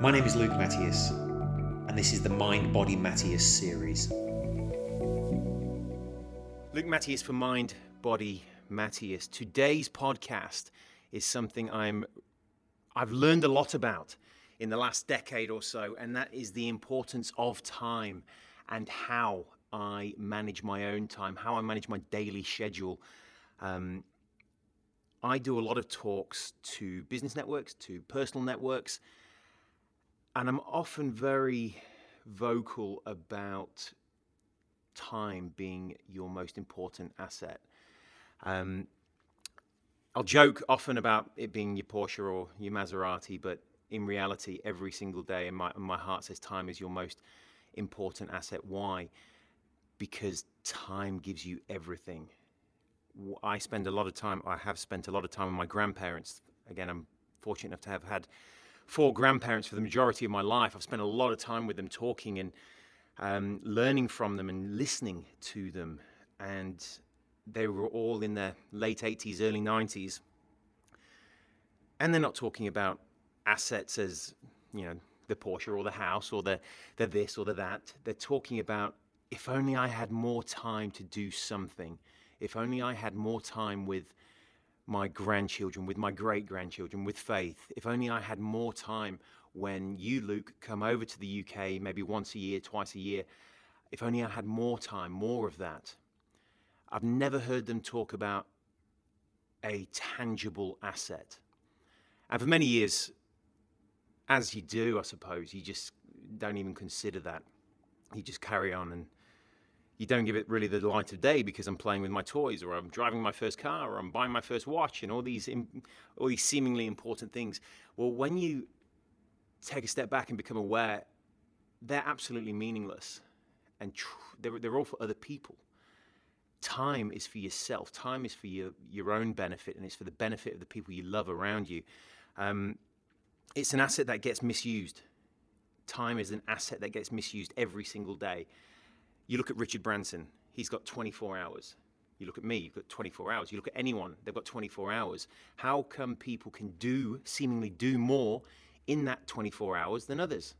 My name is Luke Matthias, and this is the Mind Body Matthias series. Luke Matthias for Mind Body Matthias. Today's podcast is something I'm I've learned a lot about in the last decade or so, and that is the importance of time and how I manage my own time, how I manage my daily schedule. Um, I do a lot of talks to business networks, to personal networks, and I'm often very vocal about time being your most important asset. Um, I'll joke often about it being your Porsche or your Maserati, but in reality, every single day, in my, my heart says time is your most important asset. Why? Because time gives you everything. I spend a lot of time, I have spent a lot of time with my grandparents. Again, I'm fortunate enough to have had four grandparents for the majority of my life. I've spent a lot of time with them talking and um, learning from them and listening to them. And they were all in their late 80s, early 90s. And they're not talking about assets as, you know, the Porsche or the house or the, the this or the that. They're talking about if only I had more time to do something, if only I had more time with my grandchildren, with my great grandchildren, with faith, if only I had more time when you, Luke, come over to the UK maybe once a year, twice a year, if only I had more time, more of that. I've never heard them talk about a tangible asset. And for many years, as you do, I suppose, you just don't even consider that. You just carry on and you don't give it really the light of day because I'm playing with my toys or I'm driving my first car or I'm buying my first watch and all these all these seemingly important things. Well, when you take a step back and become aware, they're absolutely meaningless and tr- they're, they're all for other people time is for yourself. Time is for your, your own benefit and it's for the benefit of the people you love around you. Um, it's an asset that gets misused. Time is an asset that gets misused every single day. You look at Richard Branson, he's got 24 hours. You look at me, you've got 24 hours. You look at anyone, they've got 24 hours. How come people can do, seemingly do more in that 24 hours than others?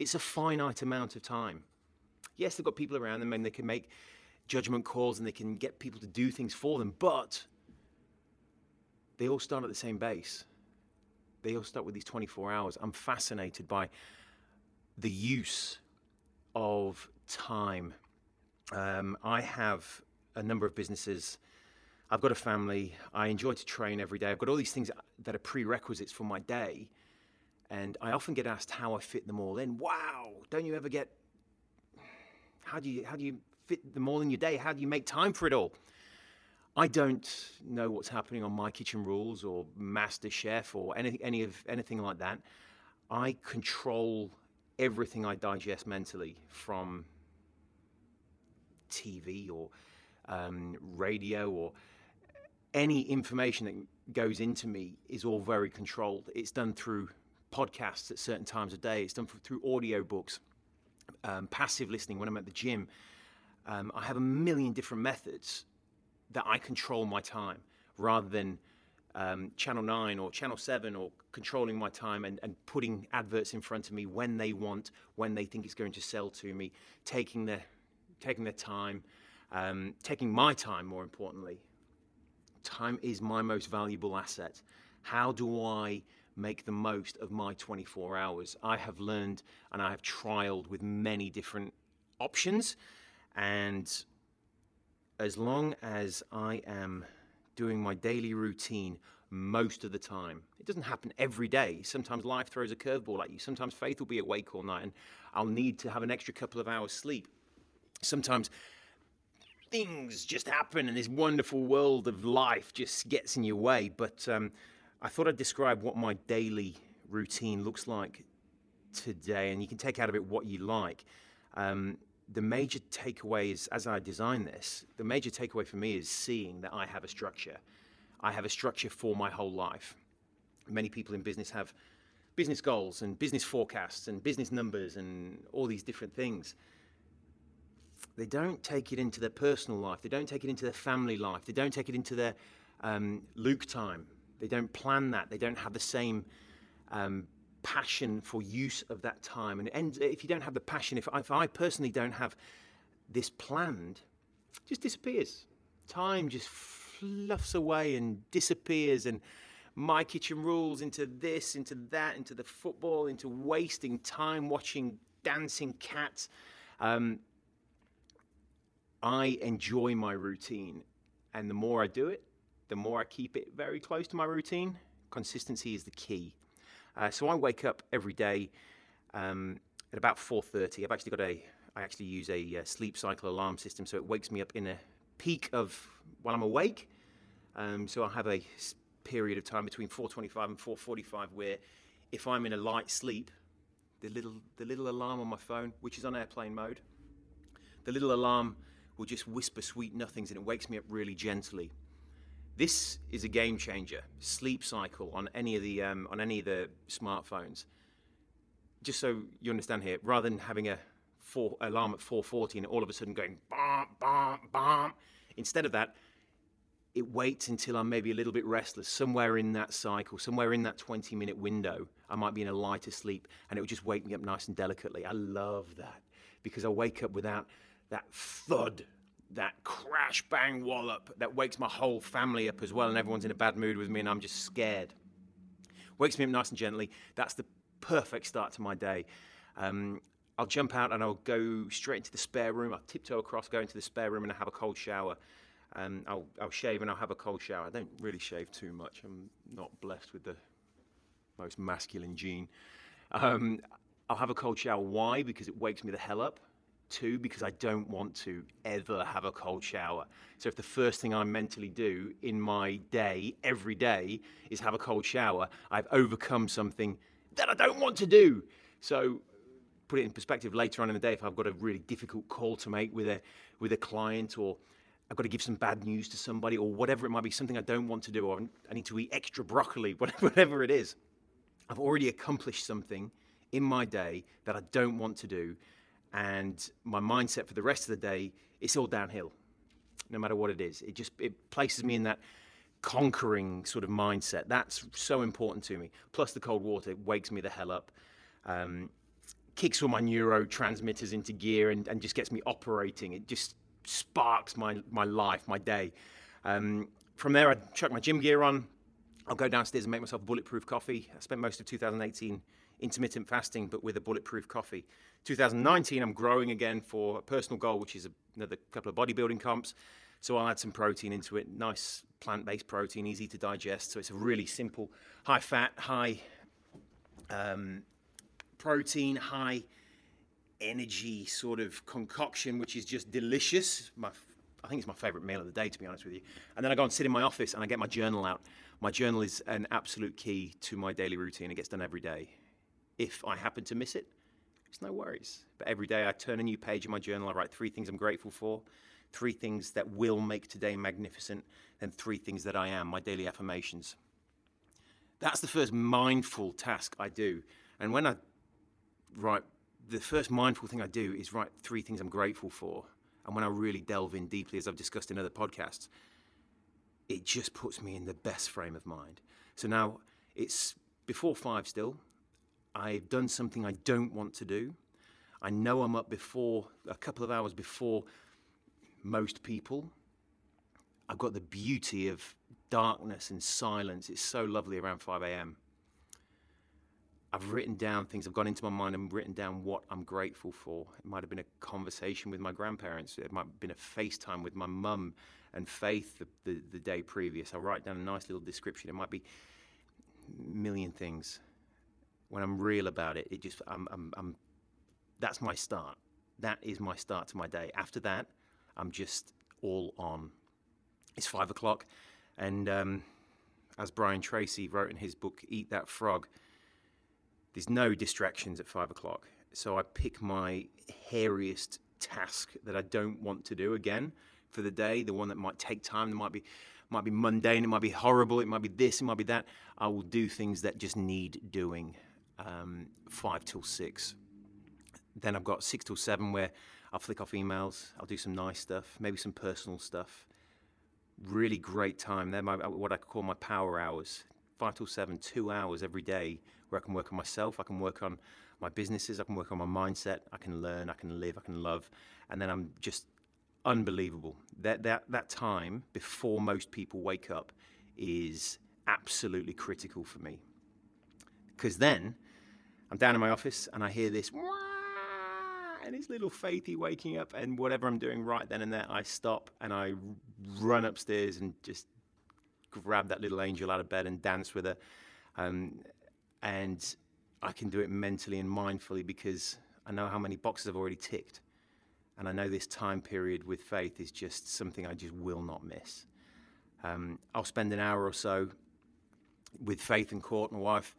It's a finite amount of time. Yes, they've got people around them and they can make judgment calls and they can get people to do things for them, but they all start at the same base. They all start with these 24 hours. I'm fascinated by the use of time. Um, I have a number of businesses. I've got a family. I enjoy to train every day. I've got all these things that are prerequisites for my day. And I often get asked how I fit them all in. Wow, don't you ever get how do you how do you fit them all in your day? How do you make time for it all? I don't know what's happening on My Kitchen Rules or Master Chef or any, any of anything like that. I control everything I digest mentally from TV or um, radio or any information that goes into me is all very controlled. It's done through podcasts at certain times of day. It's done through audio books, um, passive listening when I'm at the gym. Um, I have a million different methods that I control my time rather than um, Channel 9 or Channel 7 or controlling my time and, and putting adverts in front of me when they want, when they think it's going to sell to me, taking their, taking their time, um, taking my time more importantly. Time is my most valuable asset. How do I make the most of my 24 hours? I have learned and I have trialed with many different options. And as long as I am doing my daily routine most of the time, it doesn't happen every day. Sometimes life throws a curveball at you. Sometimes faith will be awake all night and I'll need to have an extra couple of hours sleep. Sometimes things just happen and this wonderful world of life just gets in your way. But um, I thought I'd describe what my daily routine looks like today, and you can take out of it what you like. Um, the major takeaway is, as I design this, the major takeaway for me is seeing that I have a structure. I have a structure for my whole life. Many people in business have business goals and business forecasts and business numbers and all these different things. They don't take it into their personal life. They don't take it into their family life. They don't take it into their um, Luke time. They don't plan that. They don't have the same um, passion for use of that time. And, if you don't have the passion, if, if I personally don't have this planned, just disappears. Time just fluffs away and disappears. And my kitchen rules into this, into that, into the football, into wasting time watching dancing cats. Um, I enjoy my routine, and the more I do it, the more I keep it very close to my routine. Consistency is the key. Uh, so I wake up every day um, at about 4:30. I've actually got a I actually use a, uh, sleep cycle alarm system, so it wakes me up in a peak of while I'm awake. Um, so I have a period of time between 4:25 and 4:45 where, if I'm in a light sleep, the little the little alarm on my phone, which is on airplane mode, the little alarm will just whisper sweet nothings and it wakes me up really gently. This is a game changer. Sleep cycle on any of the um, on any of the smartphones. Just so you understand here, rather than having a four, alarm at 4:40 and all of a sudden going bam bam bam, instead of that, it waits until I'm maybe a little bit restless, somewhere in that cycle, somewhere in that 20 minute window. I might be in a lighter sleep and it will just wake me up nice and delicately. I love that because I wake up without that thud, that crash bang wallop that wakes my whole family up as well, and everyone's in a bad mood with me, and I'm just scared. Wakes me up nice and gently. That's the perfect start to my day. Um, I'll jump out and I'll go straight into the spare room. I'll tiptoe across, go into the spare room, and I have a cold shower. Um, I'll, I'll shave and I'll have a cold shower. I don't really shave too much. I'm not blessed with the most masculine gene. Um, I'll have a cold shower. Why? Because it wakes me the hell up. Two, because I don't want to ever have a cold shower. So if the first thing I mentally do in my day, every day, is have a cold shower, I've overcome something that I don't want to do. So put it in perspective later on in the day, if I've got a really difficult call to make with a with a client or I've got to give some bad news to somebody or whatever it might be, something I don't want to do, or I need to eat extra broccoli, whatever it is. I've already accomplished something in my day that I don't want to do and my mindset for the rest of the day it's all downhill no matter what it is. It just it places me in that conquering sort of mindset. That's so important to me. Plus the cold water wakes me the hell up um, kicks all my neurotransmitters into gear and, and just gets me operating. It just sparks my, my life my day. Um, from there i chuck my gym gear on. I'll go downstairs and make myself bulletproof coffee. I spent most of 2018 intermittent fasting, but with a bulletproof coffee. 2019, I'm growing again for a personal goal, which is another couple of bodybuilding comps. So I'll add some protein into it. Nice plant based protein, easy to digest. So it's a really simple, high fat, high um, protein, high energy sort of concoction, which is just delicious. My, I think it's my favorite meal of the day, to be honest with you. And then I go and sit in my office and I get my journal out. My journal is an absolute key to my daily routine. It gets done every day. If I happen to miss it, it's no worries. But every day I turn a new page in my journal. I write three things I'm grateful for, three things that will make today magnificent, and three things that I am, my daily affirmations. That's the first mindful task I do. And when I write, the first mindful thing I do is write three things I'm grateful for. And when I really delve in deeply, as I've discussed in other podcasts, it just puts me in the best frame of mind. So now it's before five still. I've done something I don't want to do. I know I'm up before, a couple of hours before most people. I've got the beauty of darkness and silence. It's so lovely around 5 a.m. I've written down things, I've gone into my mind and written down what I'm grateful for. It might have been a conversation with my grandparents, it might have been a FaceTime with my mum and Faith the, the, the day previous. I write down a nice little description. It might be a million things when I'm real about it, it just I'm, I'm, I'm that's my start. That is my start to my day. After that, I'm just all on. It's five o'clock, and um, as Brian Tracy wrote in his book "Eat That Frog," there's no distractions at five o'clock. So I pick my hairiest task that I don't want to do again for the day, the one that might take time, that might be might be mundane, it might be horrible, it might be this, it might be that. I will do things that just need doing um, five till six. Then I've got six till seven where I'll flick off emails, I'll do some nice stuff, maybe some personal stuff. Really great time. They're my, what I call my power hours. five till seven, two hours every day where I can work on myself, I can work on my businesses, I can work on my mindset, I can learn, I can live, I can love, and then I'm just unbelievable. That that that time before most people wake up is absolutely critical for me. Because then I'm down in my office and I hear this and it's little Faithy waking up and whatever I'm doing right then and there, I stop and I run upstairs and just grab that little angel out of bed and dance with her. Um, and I can do it mentally and mindfully because I know how many boxes I've already ticked. And I know this time period with faith is just something I just will not miss. Um, I'll spend an hour or so with Faith and Court, my wife,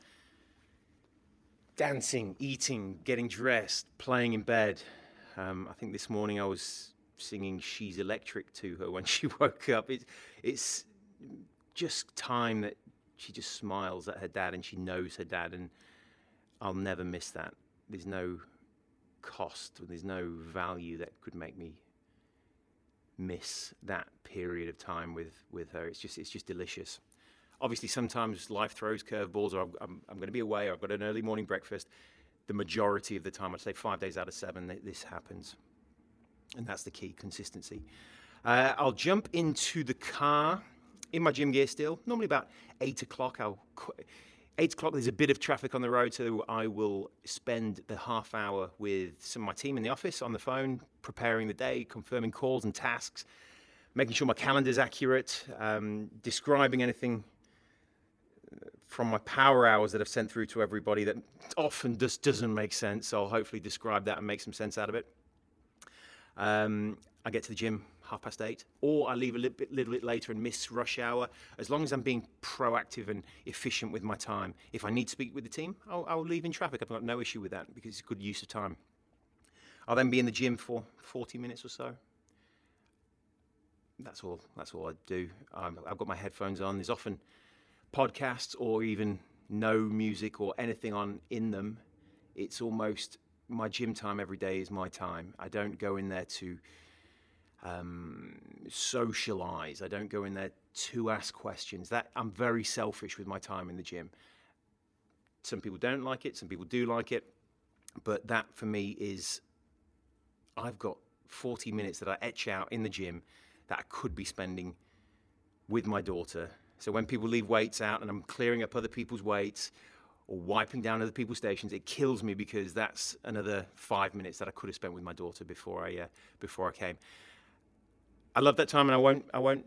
dancing, eating, getting dressed, playing in bed. Um, I think this morning I was singing She's Electric to her when she woke up. It, it's just time that she just smiles at her dad and she knows her dad, and I'll never miss that. There's no cost, there's no value that could make me miss that period of time with, with her. It's just, it's just delicious. Obviously, sometimes life throws curveballs, or I'm, I'm, I'm going to be away, or I've got an early morning breakfast. The majority of the time, I'd say five days out of seven, this happens. And that's the key consistency. Uh, I'll jump into the car in my gym gear still. Normally about eight o'clock. I'll eight o'clock. There's a bit of traffic on the road, so I will spend the half hour with some of my team in the office on the phone, preparing the day, confirming calls and tasks, making sure my calendar's accurate, um, describing anything from my power hours that I've sent through to everybody that often just doesn't make sense. So I'll hopefully describe that and make some sense out of it. Um, I get to the gym half past eight, or I leave a little bit, little bit later and miss rush hour. As long as I'm being proactive and efficient with my time. If I need to speak with the team, I'll, I'll leave in traffic. I've got no issue with that because it's good use of time. I'll then be in the gym for 40 minutes or so. That's all. That's all I do. Um, I've got my headphones on. There's often podcasts or even no music or anything on in them. It's almost my gym time every day is my time. I don't go in there to um, socialize. I don't go in there to ask questions. That I'm very selfish with my time in the gym. Some people don't like it. Some people do like it. But that for me is, I've got 40 minutes that I etch out in the gym that I could be spending with my daughter. So when people leave weights out and I'm clearing up other people's weights or wiping down other people's stations, it kills me because that's another five minutes that I could have spent with my daughter before I uh, before I came. I love that time, and I won't, I won't,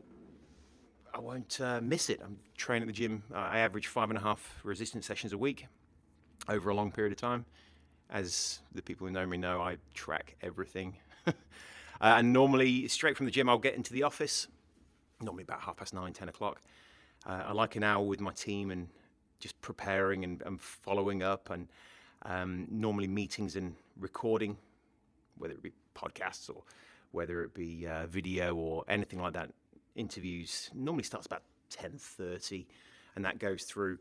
I won't uh, miss it. I'm training at the gym. I average five and a half resistance sessions a week over a long period of time. As the people who know me know, I track everything. uh, and normally, straight from the gym, I'll get into the office. Normally about half past nine, ten o'clock. Uh, I like an hour with my team and just preparing and, and following up, and um, normally meetings and recording, whether it be podcasts or whether it be uh, video or anything like that. Interviews normally starts about 10:30, and that goes through.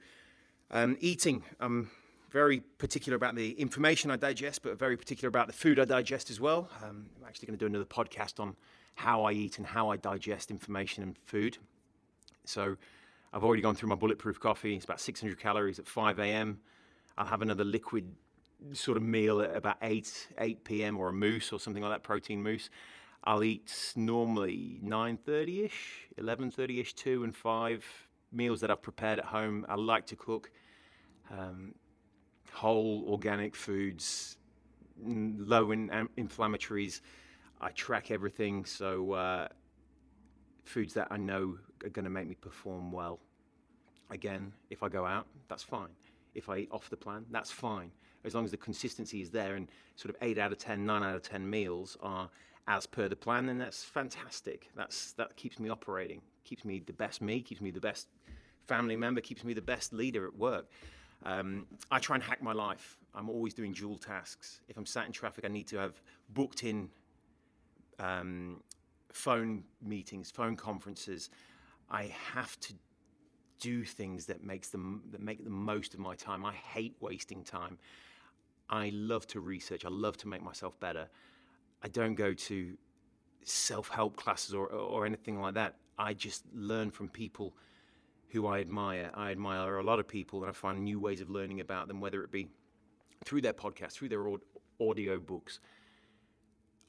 Um, eating, I'm very particular about the information I digest, but very particular about the food I digest as well. Um, I'm actually going to do another podcast on how I eat and how I digest information and food. So I've already gone through my bulletproof coffee. It's about 600 calories at 5 a.m. I'll have another liquid sort of meal at about 8 8 p.m. or a mousse or something like that, protein mousse. I'll eat normally 9.30ish, 11.30ish, 2 and 5 meals that I've prepared at home. I like to cook um, whole organic foods, low in inflammatories. I track everything, so uh, foods that I know are going to make me perform well. Again, if I go out, that's fine. If I eat off the plan, that's fine. As long as the consistency is there and sort of 8 out of 10, 9 out of 10 meals are as per the plan, then that's fantastic. That's that keeps me operating, keeps me the best me, keeps me the best family member, keeps me the best leader at work. Um, I try and hack my life. I'm always doing dual tasks. If I'm sat in traffic, I need to have booked in um, phone meetings, phone conferences. I have to do things that makes them that make the most of my time. I hate wasting time. I love to research. I love to make myself better. I don't go to self help classes or, or anything like that. I just learn from people who I admire. I admire a lot of people, and I find new ways of learning about them, whether it be through their podcasts, through their audio books.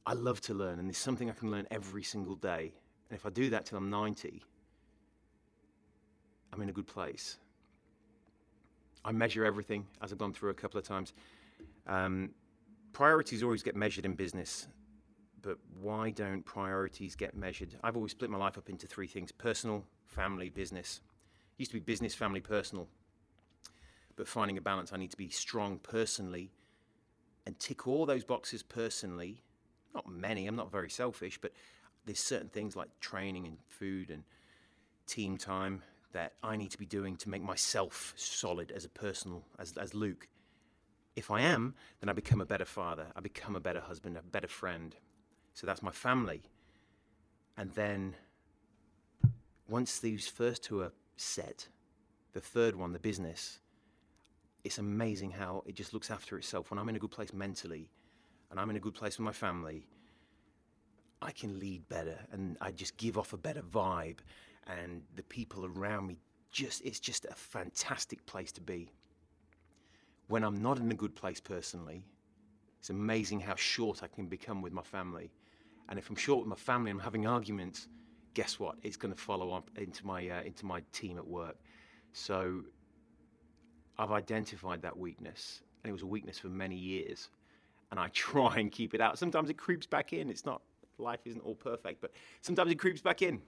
I love to learn, and there's something I can learn every single day. And if I do that till I'm 90, I'm in a good place. I measure everything, as I've gone through a couple of times. Um, priorities always get measured in business, but why don't priorities get measured? I've always split my life up into three things personal, family, business. It used to be business, family, personal. But finding a balance, I need to be strong personally and tick all those boxes personally. Not many, I'm not very selfish, but there's certain things like training and food and team time that I need to be doing to make myself solid as a personal, as, as Luke. If I am, then I become a better father, I become a better husband, a better friend. So that's my family. And then once these first two are set, the third one, the business, it's amazing how it just looks after itself. When I'm in a good place mentally and I'm in a good place with my family, I can lead better and I just give off a better vibe and the people around me just it's just a fantastic place to be. When I'm not in a good place personally, it's amazing how short I can become with my family. And if I'm short with my family, and I'm having arguments. Guess what? It's going to follow up into my uh, into my team at work. So I've identified that weakness, and it was a weakness for many years. And I try and keep it out. Sometimes it creeps back in. It's not life isn't all perfect, but sometimes it creeps back in.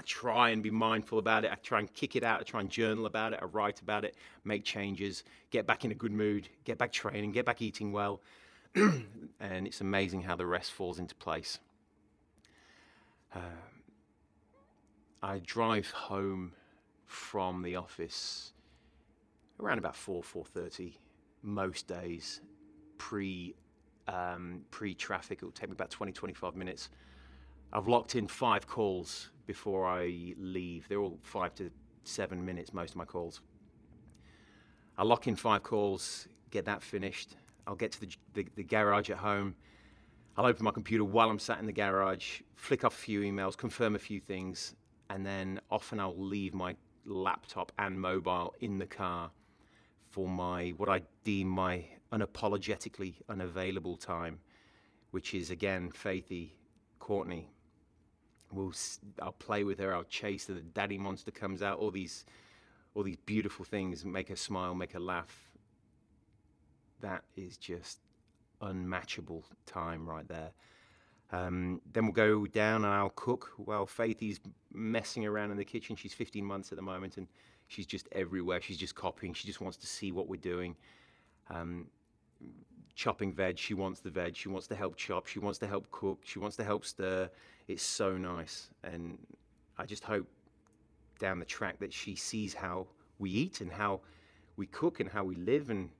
I try and be mindful about it. I try and kick it out. I try and journal about it. I write about it, make changes, get back in a good mood, get back training, get back eating well. and it's amazing how the rest falls into place. Uh, I drive home from the office around about 4 4.30 most days pre um, pre traffic it will take me about 20 25 minutes i've locked in five calls before I leave. They're all five to seven minutes, most of my calls. I lock in five calls, get that finished. I'll get to the, the, the, garage at home. I'll open my computer while I'm sat in the garage, flick off a few emails, confirm a few things, and then often I'll leave my laptop and mobile in the car for my what I deem my unapologetically unavailable time, which is again Faithy, Courtney, we'll I'll play with her, I'll chase her, the daddy monster comes out, all these all these beautiful things, make her smile, make her laugh. That is just unmatchable time right there. Um, then we'll go down and I'll cook while Faithy's messing around in the kitchen. She's 15 months at the moment and she's just everywhere. She's just copying. She just wants to see what we're doing. Um, chopping veg, she wants the veg. She wants to help chop. She wants to help cook. She wants to help stir. It's so nice. And I just hope down the track that she sees how we eat and how we cook and how we live and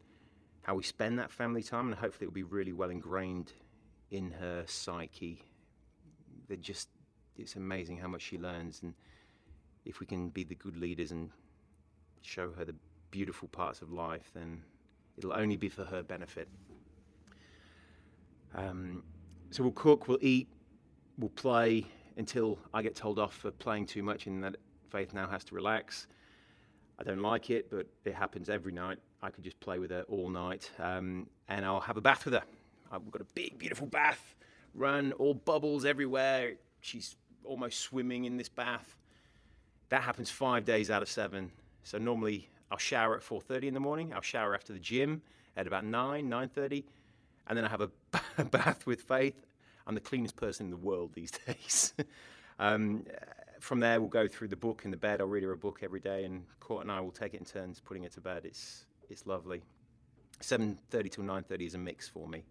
how we spend that family time. And hopefully it'll be really well ingrained in her psyche. That just, it's amazing how much she learns. And if we can be the good leaders and show her the beautiful parts of life, then it'll only be for her benefit. Um, so we'll cook, we'll eat, we'll play until I get told off for playing too much and that Faith now has to relax. I don't like it, but it happens every night. I could just play with her all night, um, and I'll have a bath with her. I've got a big, beautiful bath, run, all bubbles everywhere. She's almost swimming in this bath. That happens five days out of seven. So normally I'll shower at 4:30 in the morning. I'll shower after the gym at about 9, 9:30, and then I have a bath with Faith I'm the cleanest person in the world these days. um, from there, we'll go through the book in the bed. I'll read her a book every day, and Court and I will take it in turns putting it to bed. It's it's lovely. 7:30 till 9:30 is a mix for me.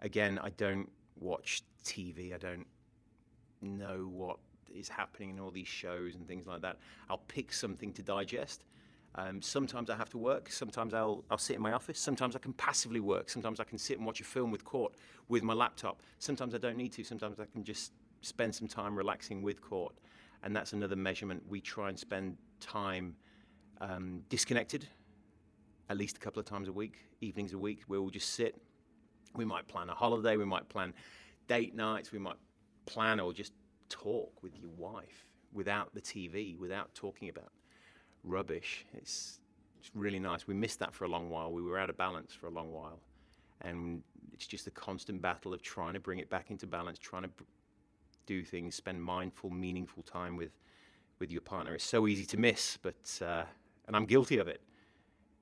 Again, I don't watch TV. I don't know what is happening in all these shows and things like that. I'll pick something to digest. Um, sometimes I have to work. Sometimes I'll, I'll sit in my office. Sometimes I can passively work. Sometimes I can sit and watch a film with Court with my laptop. Sometimes I don't need to. Sometimes I can just spend some time relaxing with Court. And that's another measurement. We try and spend time um, disconnected at least a couple of times a week, evenings a week, where we'll just sit. We might plan a holiday. We might plan date nights. We might plan or just talk with your wife without the TV, without talking about rubbish. It's, it's really nice. We missed that for a long while. We were out of balance for a long while. And it's just a constant battle of trying to bring it back into balance, trying to do things, spend mindful, meaningful time with, with your partner. It's so easy to miss, but, uh, and I'm guilty of it.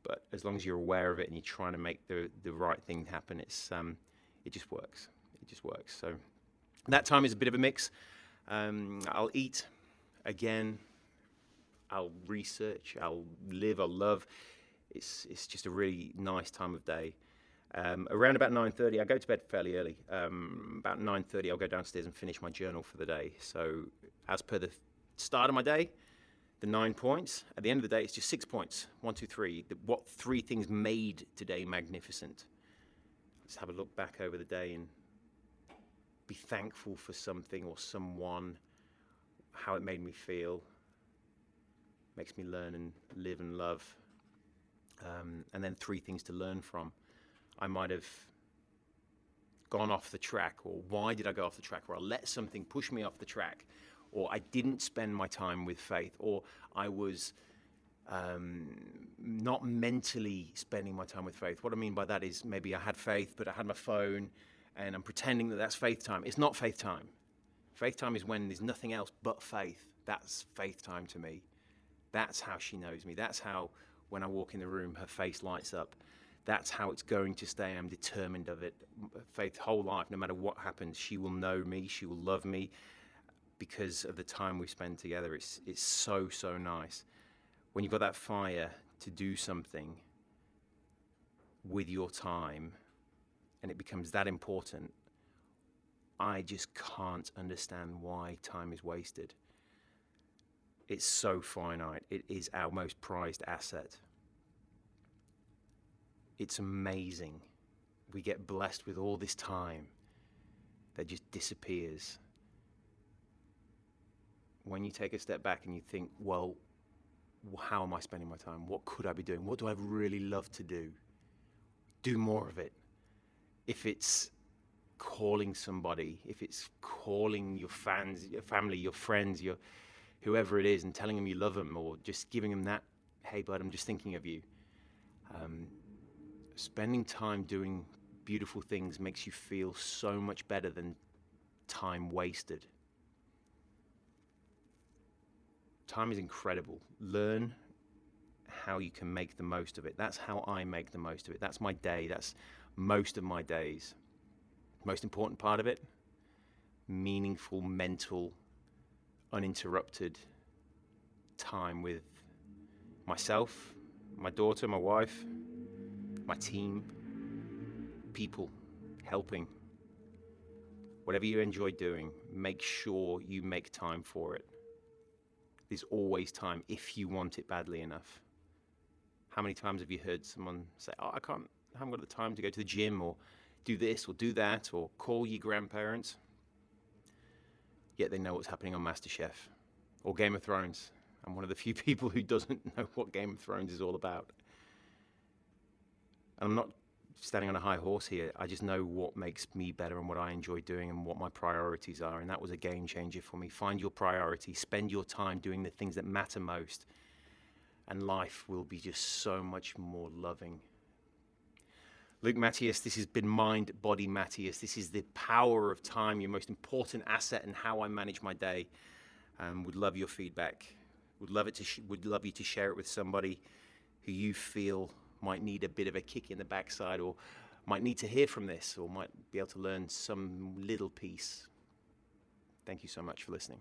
But as long as you're aware of it and you're trying to make the, the right thing happen, it's, um, it just works. It just works. So that time is a bit of a mix. Um, I'll eat again. I'll research. I'll live. I'll love. It's it's just a really nice time of day. Um, around about 9.30, I go to bed fairly early. Um, about 9.30, I'll go downstairs and finish my journal for the day. So as per the start of my day, the nine points. At the end of the day, it's just six points. One, two, three. The, what three things made today magnificent? Let's have a look back over the day and be thankful for something or someone, how it made me feel, makes me learn and live and love. Um, and then three things to learn from. I might have gone off the track, or why did I go off the track, or I let something push me off the track, or I didn't spend my time with faith, or I was um, not mentally spending my time with faith. What I mean by that is maybe I had faith, but I had my phone and I'm pretending that that's faith time. It's not faith time. Faith time is when there's nothing else but faith. That's faith time to me. That's how she knows me. That's how, when I walk in the room, her face lights up. That's how it's going to stay. I'm determined of it. Uh, faith, whole life, no matter what happens, she will know me. She will love me because of the time we spend together. It's, it's so, so nice. When you've got that fire to do something with your time and it becomes that important, I just can't understand why time is wasted. It's so finite. It is our most prized asset. It's amazing. We get blessed with all this time that just disappears. When you take a step back and you think, well, how am I spending my time? What could I be doing? What do I really love to do? Do more of it if it's calling somebody, if it's calling your fans, your family, your friends, your whoever it is, and telling them you love them, or just giving them that, hey, bud, I'm just thinking of you. Um, spending time doing beautiful things makes you feel so much better than time wasted. Time is incredible. Learn how you can make the most of it. That's how I make the most of it. That's my day. That's most of my days. Most important part of it meaningful, mental, uninterrupted time with myself, my daughter, my wife, my team, people, helping. Whatever you enjoy doing, make sure you make time for it. There's always time if you want it badly enough. How many times have you heard someone say, Oh, I can't, I haven't got the time to go to the gym or do this or do that or call your grandparents. Yet they know what's happening on MasterChef or Game of Thrones. I'm one of the few people who doesn't know what Game of Thrones is all about. And I'm not standing on a high horse here. I just know what makes me better and what I enjoy doing and what my priorities are. And that was a game changer for me. Find your priority, spend your time doing the things that matter most, and life will be just so much more loving Luke Matthias, this has been Mind Body Matthias. This is the power of time, your most important asset, and how I manage my day. Um, would love your feedback. Would love it to. Sh- would love you to share it with somebody who you feel might need a bit of a kick in the backside, or might need to hear from this, or might be able to learn some little piece. Thank you so much for listening.